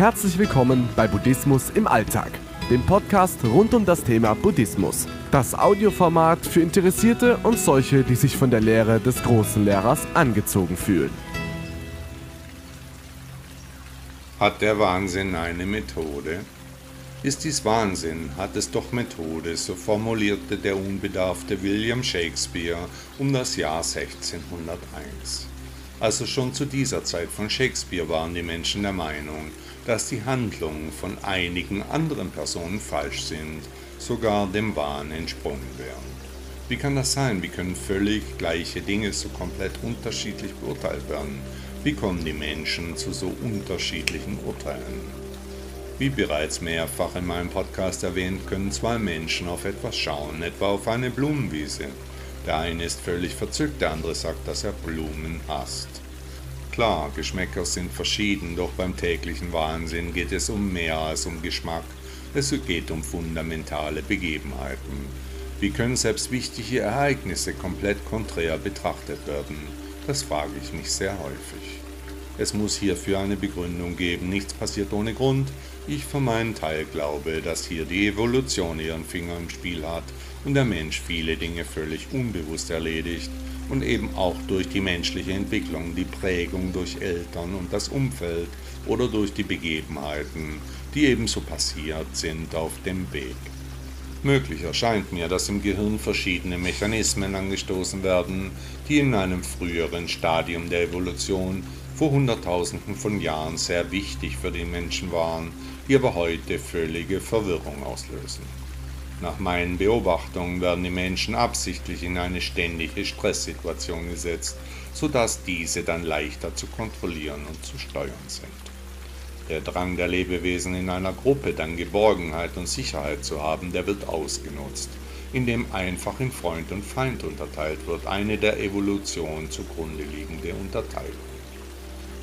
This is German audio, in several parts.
Herzlich willkommen bei Buddhismus im Alltag, dem Podcast rund um das Thema Buddhismus. Das Audioformat für Interessierte und solche, die sich von der Lehre des großen Lehrers angezogen fühlen. Hat der Wahnsinn eine Methode? Ist dies Wahnsinn, hat es doch Methode, so formulierte der unbedarfte William Shakespeare um das Jahr 1601. Also schon zu dieser Zeit von Shakespeare waren die Menschen der Meinung, dass die Handlungen von einigen anderen Personen falsch sind, sogar dem Wahn entsprungen wären. Wie kann das sein? Wie können völlig gleiche Dinge so komplett unterschiedlich beurteilt werden? Wie kommen die Menschen zu so unterschiedlichen Urteilen? Wie bereits mehrfach in meinem Podcast erwähnt, können zwei Menschen auf etwas schauen, etwa auf eine Blumenwiese. Der eine ist völlig verzückt, der andere sagt, dass er Blumen hasst. Klar, Geschmäcker sind verschieden, doch beim täglichen Wahnsinn geht es um mehr als um Geschmack. Es geht um fundamentale Begebenheiten. Wie können selbst wichtige Ereignisse komplett konträr betrachtet werden? Das frage ich mich sehr häufig. Es muss hierfür eine Begründung geben, nichts passiert ohne Grund. Ich für meinen Teil glaube, dass hier die Evolution ihren Finger im Spiel hat und der Mensch viele Dinge völlig unbewusst erledigt und eben auch durch die menschliche Entwicklung, die Prägung durch Eltern und das Umfeld oder durch die Begebenheiten, die ebenso passiert sind auf dem Weg. Möglich erscheint mir, dass im Gehirn verschiedene Mechanismen angestoßen werden, die in einem früheren Stadium der Evolution vor Hunderttausenden von Jahren sehr wichtig für die Menschen waren, die aber heute völlige Verwirrung auslösen. Nach meinen Beobachtungen werden die Menschen absichtlich in eine ständige Stresssituation gesetzt, sodass diese dann leichter zu kontrollieren und zu steuern sind. Der Drang der Lebewesen in einer Gruppe dann Geborgenheit und Sicherheit zu haben, der wird ausgenutzt, indem einfach in Freund und Feind unterteilt wird, eine der Evolution zugrunde liegende Unterteilung.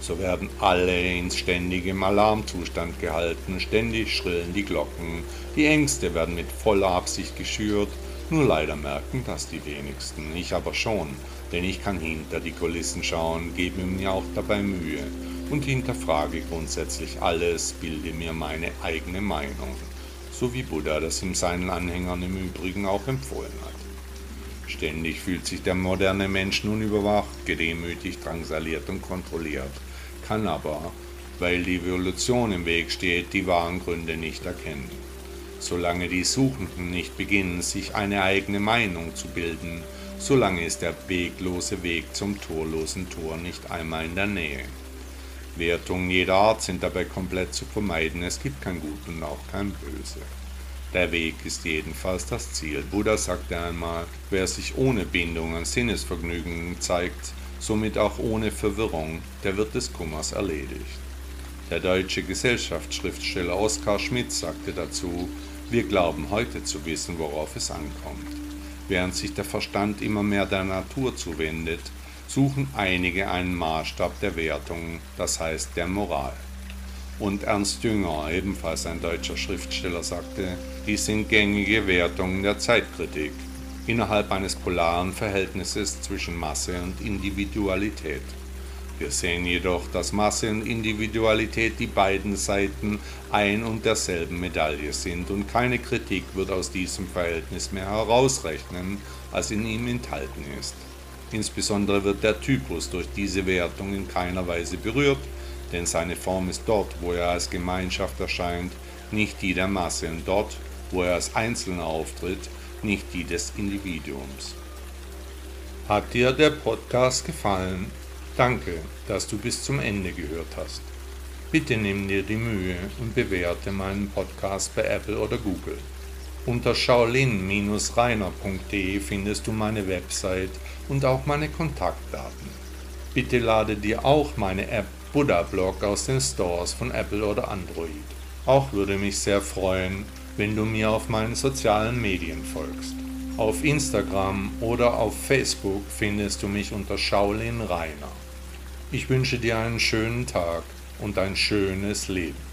So werden alle in ständigem Alarmzustand gehalten, ständig schrillen die Glocken, die Ängste werden mit voller Absicht geschürt, nur leider merken das die wenigsten, ich aber schon, denn ich kann hinter die Kulissen schauen, gebe mir auch dabei Mühe und hinterfrage grundsätzlich alles, bilde mir meine eigene Meinung, so wie Buddha das ihm seinen Anhängern im Übrigen auch empfohlen hat. Ständig fühlt sich der moderne Mensch nun überwacht, gedemütigt, drangsaliert und kontrolliert kann aber, weil die Evolution im Weg steht, die wahren Gründe nicht erkennen. Solange die Suchenden nicht beginnen, sich eine eigene Meinung zu bilden, solange ist der weglose Weg zum torlosen Tor nicht einmal in der Nähe. Wertungen jeder Art sind dabei komplett zu vermeiden, es gibt kein Gut und auch kein Böse. Der Weg ist jedenfalls das Ziel. Buddha sagte einmal, wer sich ohne Bindung an Sinnesvergnügen zeigt, somit auch ohne Verwirrung, der wird des Kummers erledigt. Der deutsche Gesellschaftsschriftsteller Oskar Schmidt sagte dazu, wir glauben heute zu wissen, worauf es ankommt. Während sich der Verstand immer mehr der Natur zuwendet, suchen einige einen Maßstab der Wertung, das heißt der Moral. Und Ernst Jünger, ebenfalls ein deutscher Schriftsteller, sagte, dies sind gängige Wertungen der Zeitkritik innerhalb eines polaren Verhältnisses zwischen Masse und Individualität. Wir sehen jedoch, dass Masse und Individualität die beiden Seiten ein und derselben Medaille sind und keine Kritik wird aus diesem Verhältnis mehr herausrechnen, als in ihm enthalten ist. Insbesondere wird der Typus durch diese Wertung in keiner Weise berührt, denn seine Form ist dort, wo er als Gemeinschaft erscheint, nicht die der Masse und dort, wo er als Einzelner auftritt, nicht die des Individuums. Hat dir der Podcast gefallen? Danke, dass du bis zum Ende gehört hast. Bitte nimm dir die Mühe und bewerte meinen Podcast bei Apple oder Google. Unter shaolin-reiner.de findest du meine Website und auch meine Kontaktdaten. Bitte lade dir auch meine App Buddha Blog aus den Stores von Apple oder Android. Auch würde mich sehr freuen, wenn du mir auf meinen sozialen Medien folgst. Auf Instagram oder auf Facebook findest du mich unter Shaolin Rainer. Ich wünsche dir einen schönen Tag und ein schönes Leben.